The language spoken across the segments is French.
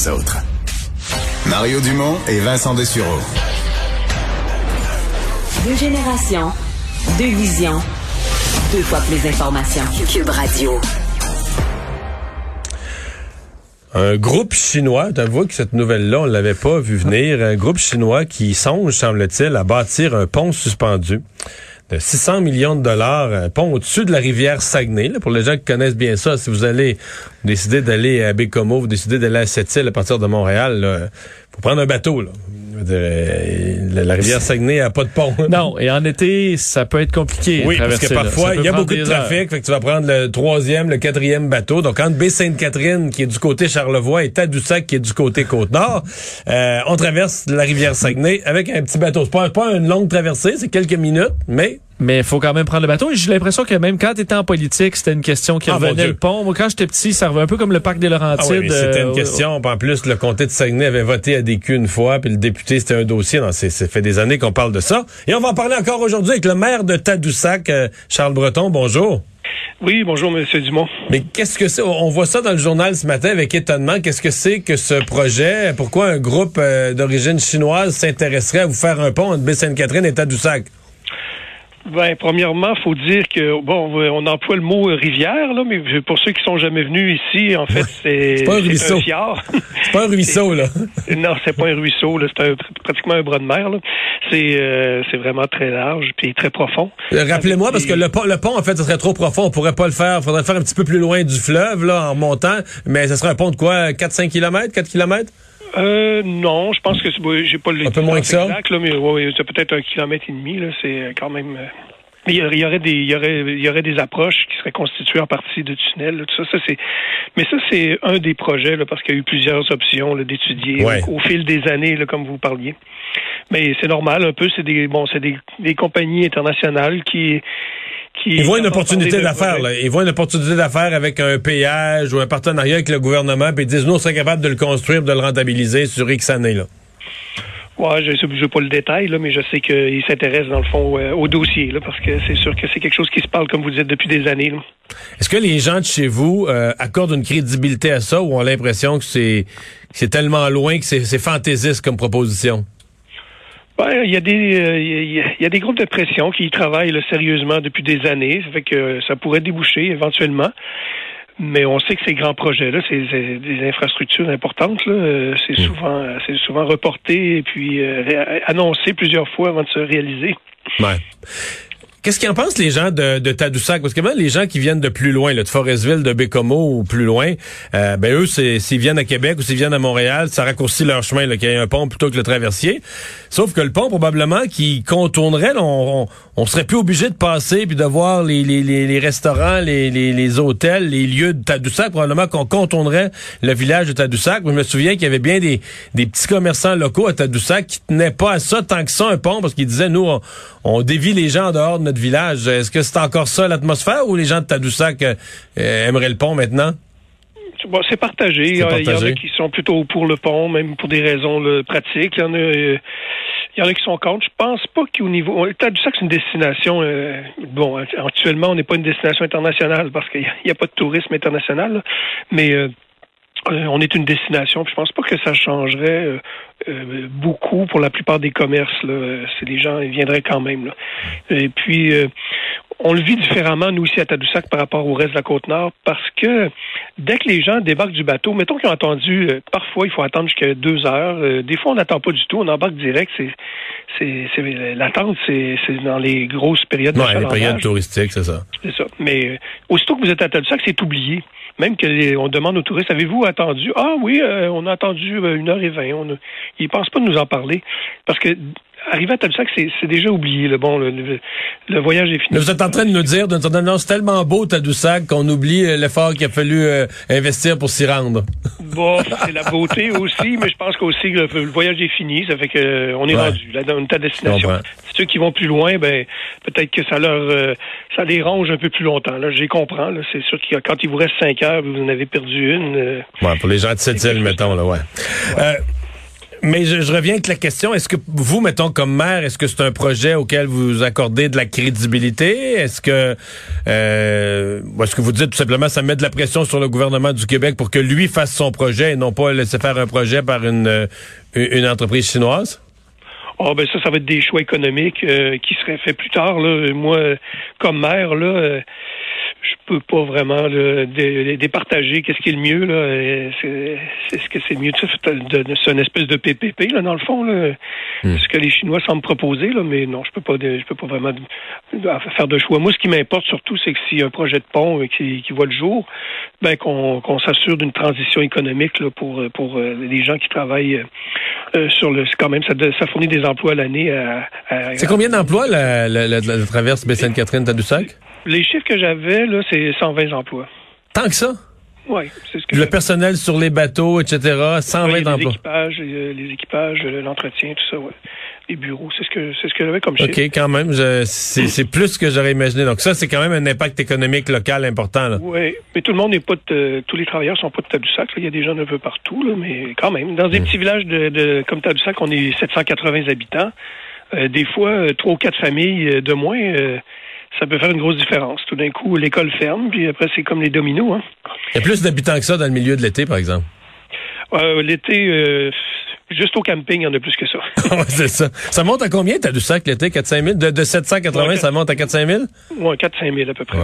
les autres. Mario Dumont et Vincent Dessureau. Deux générations, deux visions, deux fois plus d'informations. Cube Radio. Un groupe chinois, t'avoues que cette nouvelle-là, on l'avait pas vu venir. Un groupe chinois qui songe, semble-t-il, à bâtir un pont suspendu de 600 millions de dollars, un pont au-dessus de la rivière Saguenay. Là, pour les gens qui connaissent bien ça, si vous allez décider d'aller à Bécomo, vous décidez d'aller à Sept-Îles à partir de Montréal, il faut prendre un bateau. Là. Euh, la, rivière Saguenay a pas de pont. non, et en été, ça peut être compliqué. Oui, parce que parfois, il y a beaucoup de trafic, fait que tu vas prendre le troisième, le quatrième bateau. Donc, entre Baie-Sainte-Catherine, qui est du côté Charlevoix, et Tadoussac, qui est du côté Côte-Nord, euh, on traverse la rivière Saguenay avec un petit bateau. C'est pas, pas une longue traversée, c'est quelques minutes, mais mais il faut quand même prendre le bateau. Et j'ai l'impression que même quand tu étais en politique, c'était une question qui ah, revenait le pont. Moi, quand j'étais petit, ça revenait un peu comme le parc des Laurentides. Ah oui, c'était une euh, question. En plus, le comté de Saguenay avait voté à DQ une fois, puis le député, c'était un dossier. Ça fait des années qu'on parle de ça. Et on va en parler encore aujourd'hui avec le maire de Tadoussac, euh, Charles Breton. Bonjour. Oui, bonjour, M. Dumont. Mais qu'est-ce que c'est? On voit ça dans le journal ce matin avec étonnement. Qu'est-ce que c'est que ce projet? Pourquoi un groupe euh, d'origine chinoise s'intéresserait à vous faire un pont entre Baie-Sainte-Catherine et Tadoussac? Ben, premièrement, faut dire que bon, on emploie le mot rivière là, mais pour ceux qui sont jamais venus ici, en fait, c'est pas un ruisseau. C'est pas un ruisseau là. non, c'est pas un ruisseau là, c'est pratiquement un bras de mer là. C'est euh, c'est vraiment très large puis très profond. Euh, rappelez-moi parce que le pont, le pont en fait, ce serait trop profond, on pourrait pas le faire, faudrait le faire un petit peu plus loin du fleuve là en montant, mais ce serait un pont de quoi? 4 5 km, 4 km euh, non, je pense que j'ai pas le un peu moins que ça? Exact, là, mais ouais, c'est peut-être un kilomètre et demi. Là, c'est quand même. Euh, il y, aurait des, il y aurait, il y aurait des approches qui seraient constituées en partie de tunnels. tout ça, ça c'est. Mais ça, c'est un des projets là, parce qu'il y a eu plusieurs options d'étudier au, fil des années, là, comme vous parliez. Mais c'est normal, un peu. C'est des, bon, c'est des, des compagnies internationales qui ils voient une opportunité d'affaires. Ils voient une opportunité d'affaires avec un péage ou un partenariat avec le gouvernement, puis ils disent, nous, on serait capable de le construire, de le rentabiliser sur X années. Là. Ouais, je ne pas le détail, là, mais je sais qu'ils s'intéressent, dans le fond, euh, au dossier, là, parce que c'est sûr que c'est quelque chose qui se parle, comme vous dites, depuis des années. Est-ce que les gens de chez vous euh, accordent une crédibilité à ça ou ont l'impression que c'est tellement loin que c'est fantaisiste comme proposition? Ben, il y a des euh, il y, a des groupes de pression qui travaillent sérieusement depuis des années. Ça fait que ça pourrait déboucher éventuellement. Mais on sait que ces grands projets-là, c'est des infrastructures importantes. C'est hmm. souvent, c'est souvent reporté et puis euh, annoncé plusieurs fois avant de se réaliser. Ouais. Qu'est-ce qu'en pensent les gens de, de Tadoussac? Parce que même les gens qui viennent de plus loin, là, de Forestville, de Bécomo ou plus loin, euh, ben eux, s'ils viennent à Québec ou s'ils viennent à Montréal, ça raccourcit leur chemin, qu'il y ait un pont plutôt que le traversier. Sauf que le pont, probablement, qui contournerait, on, on, serait plus obligé de passer puis de voir les, les, les, restaurants, les, les, hôtels, les lieux de Tadoussac. Probablement qu'on contournerait le village de Tadoussac. Je me souviens qu'il y avait bien des, des petits commerçants locaux à Tadoussac qui tenaient pas à ça tant que ça un pont parce qu'ils disaient, nous, on, on dévie les gens en dehors de notre village. Est-ce que c'est encore ça l'atmosphère ou les gens de Tadoussac euh, aimeraient le pont maintenant? c'est partagé. Il y en a qui sont plutôt pour le pont, même pour des raisons pratiques. Il y en a, euh, il y en a qui sont contre. Je pense pas qu'au niveau. Tadoussac, c'est une destination. Euh, bon, actuellement, on n'est pas une destination internationale parce qu'il n'y a, pas de tourisme international. mais euh, on est une destination. je pense pas que ça changerait euh, euh, beaucoup pour la plupart des commerces. Là. C'est les gens ils viendraient quand même. Là. Et puis on le vit différemment, nous, ici à Tadoussac, par rapport au reste de la Côte-Nord, parce que dès que les gens débarquent du bateau, mettons qu'ils ont attendu, parfois, il faut attendre jusqu'à deux heures. des fois, on n'attend pas du tout, on embarque direct. C'est, c'est, l'attente, c'est, dans les grosses périodes de les périodes touristiques, c'est ça. C'est ça. Mais aussitôt que vous êtes à Tadoussac, c'est oublié. Même qu'on demande aux touristes, avez-vous attendu? Ah oui, euh, on a attendu euh, une heure et vingt. On Ils ne pensent pas de nous en parler. Parce que arrivé à Tadoussac, c'est déjà oublié. Le bon, le, voyage est fini. vous êtes en train de nous dire, d'une certaine c'est tellement beau Tadoussac qu'on oublie euh, l'effort qu'il a fallu investir pour s'y rendre. Bon, c'est la beauté aussi, mais je pense qu'aussi le, le voyage est fini. Ça fait que on est rendu là dans ta destination. Ceux qui vont plus loin, ben peut-être que ça leur ça les ronge un peu plus longtemps. Là, j'y comprends. C'est sûr que quand il vous reste cinq heures, vous en avez perdu une. Ouais, pour les gens de cette île, mettons là, ouais. Euh, Mais je, reviens avec la question, est-ce que vous, mettons, comme maire, est-ce que c'est un projet auquel vous accordez de la crédibilité? Est-ce que euh, est-ce que vous dites tout simplement ça met de la pression sur le gouvernement du Québec pour que lui fasse son projet et non pas laisser faire un projet par une, euh, une entreprise chinoise? Oh ben ça, ça va être des choix économiques euh, qui seraient faits plus tard. Là. Moi, comme maire, là, euh, je peux pas vraiment là, départager qu'est-ce qui est le mieux là. C'est ce que c'est mieux c'est une espèce de PPP là dans le fond là. Hmm. Ce que les Chinois semblent proposer là, mais non, je peux pas je peux pas vraiment faire de choix. Moi, ce qui m'importe surtout, c'est que s'il y a un projet de pont euh, qui, qui voit le jour, ben qu'on s'assure d'une transition économique là, pour pour euh, les gens qui travaillent euh, sur le. Quand même, ça, ça fournit des emplois à l'année. c'est combien d'emplois la, la, la, la traverse Baie-Sainte-Catherine-Tadoussac? Les chiffres que j'avais, là, c'est 120 emplois. Tant que ça? Oui, c'est ce que Le personnel sur les bateaux, etc., 120 oui, les emplois. Équipages, euh, les équipages, euh, l'entretien, tout ça, ouais. Les bureaux, c'est ce que c'est ce que j'avais comme chiffre. OK, quand même, c'est plus que j'aurais imaginé. Donc ça, c'est quand même un impact économique local important. Oui, mais tout le monde n'est pas de, tous les travailleurs sont pas de Tadoussac. Il y a des gens un peu partout, là, mais quand même. Dans des hmm. petits villages de, de comme Tadoussac, on est 780 habitants. Euh, des fois, trois ou quatre familles de moins ça peut faire une grosse différence. Tout d'un coup, l'école ferme, puis après, c'est comme les dominos. Hein. Il y a plus d'habitants que ça dans le milieu de l'été, par exemple. Euh, l'été, euh, juste au camping, il y en a plus que ça. c'est ça. Ça monte à combien, t'as du sac l'été? 4-5 000? De, 780, ça monte à 4-5 000? Oui, 4-5 000 à peu près.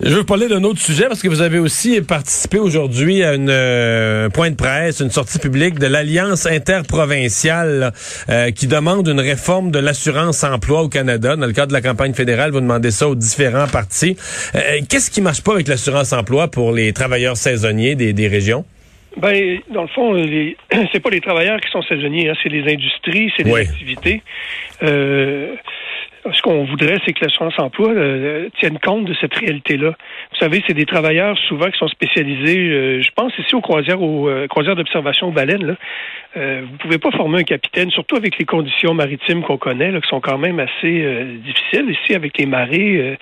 Je veux parler d'un autre sujet parce que vous avez aussi participé aujourd'hui à une euh, point de presse, une sortie publique de l'Alliance interprovinciale euh, qui demande une réforme de l'assurance emploi au Canada. Dans le cadre de la campagne fédérale, vous demandez ça aux différents partis. Euh, qu'est-ce qui marche pas avec l'assurance emploi pour les travailleurs saisonniers des, des régions? Ben, dans le fond, les... c'est pas les travailleurs qui sont saisonniers, hein, c'est les industries, c'est les activités. Euh, ce qu'on voudrait, c'est que l'assurance emploi euh, tienne compte de cette réalité-là. Vous savez, c'est des travailleurs souvent qui sont spécialisés, euh, je pense ici aux croisières, aux euh, croisières d'observation aux baleines. Là. vous pouvez pas former un capitaine, surtout avec les conditions maritimes qu'on connaît, là, qui sont quand même assez difficiles. Ici, avec les marées,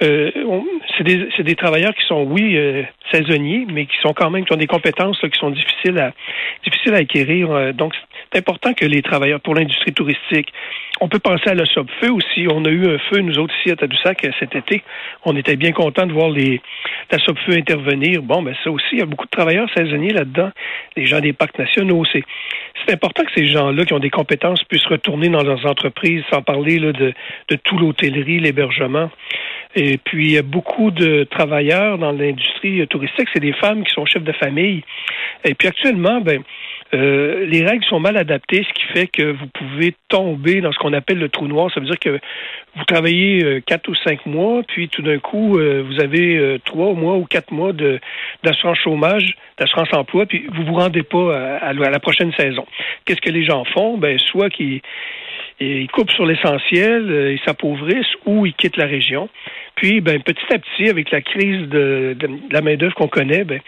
c'est des, des, travailleurs qui sont, oui, saisonniers, mais qui sont quand même, qui ont des compétences qui sont difficiles à, difficiles à acquérir. donc, c'est important que les travailleurs pour l'industrie touristique, on peut penser à la feu aussi. On a eu un feu, nous autres, ici à Tadoussac cet été. On était bien contents de voir les, la feu intervenir. Bon, ben ça aussi, il y a beaucoup de travailleurs saisonniers là-dedans, les gens des parcs nationaux. C'est, c'est important que ces gens-là qui ont des compétences puissent retourner dans leurs entreprises, sans parler là, de, de tout l'hôtellerie, l'hébergement. Puis, il y a beaucoup de travailleurs dans l'industrie touristique. C'est des femmes qui sont chefs de famille. Et puis, actuellement, ben, euh, les règles sont mal adaptées, ce qui fait que vous pouvez tomber dans ce qu'on appelle le trou noir. Ça veut dire que vous travaillez euh, quatre ou cinq mois, puis tout d'un coup, euh, vous avez trois mois ou quatre mois d'assurance chômage, d'assurance emploi, puis vous vous rendez pas à, à la prochaine saison. Qu'est-ce que les gens font? Ben, soit qu'ils ils coupent sur l'essentiel, ils s'appauvrissent ou ils quittent la région. Puis, ben, petit à petit, avec la crise de, la main-d'œuvre qu'on connaît, ben,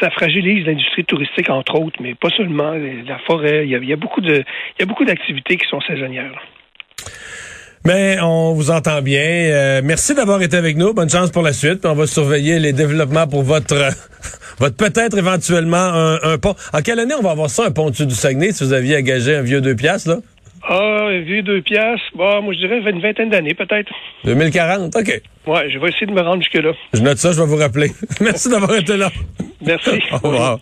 ça fragilise l'industrie touristique, entre autres, mais pas seulement la forêt. Il y a, beaucoup y a beaucoup d'activités qui sont saisonnières. Mais on vous entend bien. Euh, merci d'avoir été avec nous. Bonne chance pour la suite. On va surveiller les développements pour votre votre peut-être éventuellement un, un, pont. En quelle année on va avoir ça, un pont dessus du Saguenay, si vous aviez engagé un vieux deux piastres, là? Ah, vu deux piastres, bon, moi je dirais une vingtaine d'années peut-être. 2040, OK. Ouais, je vais essayer de me rendre jusque-là. Je note ça, je vais vous rappeler. Merci d'avoir été là. Merci. Au revoir.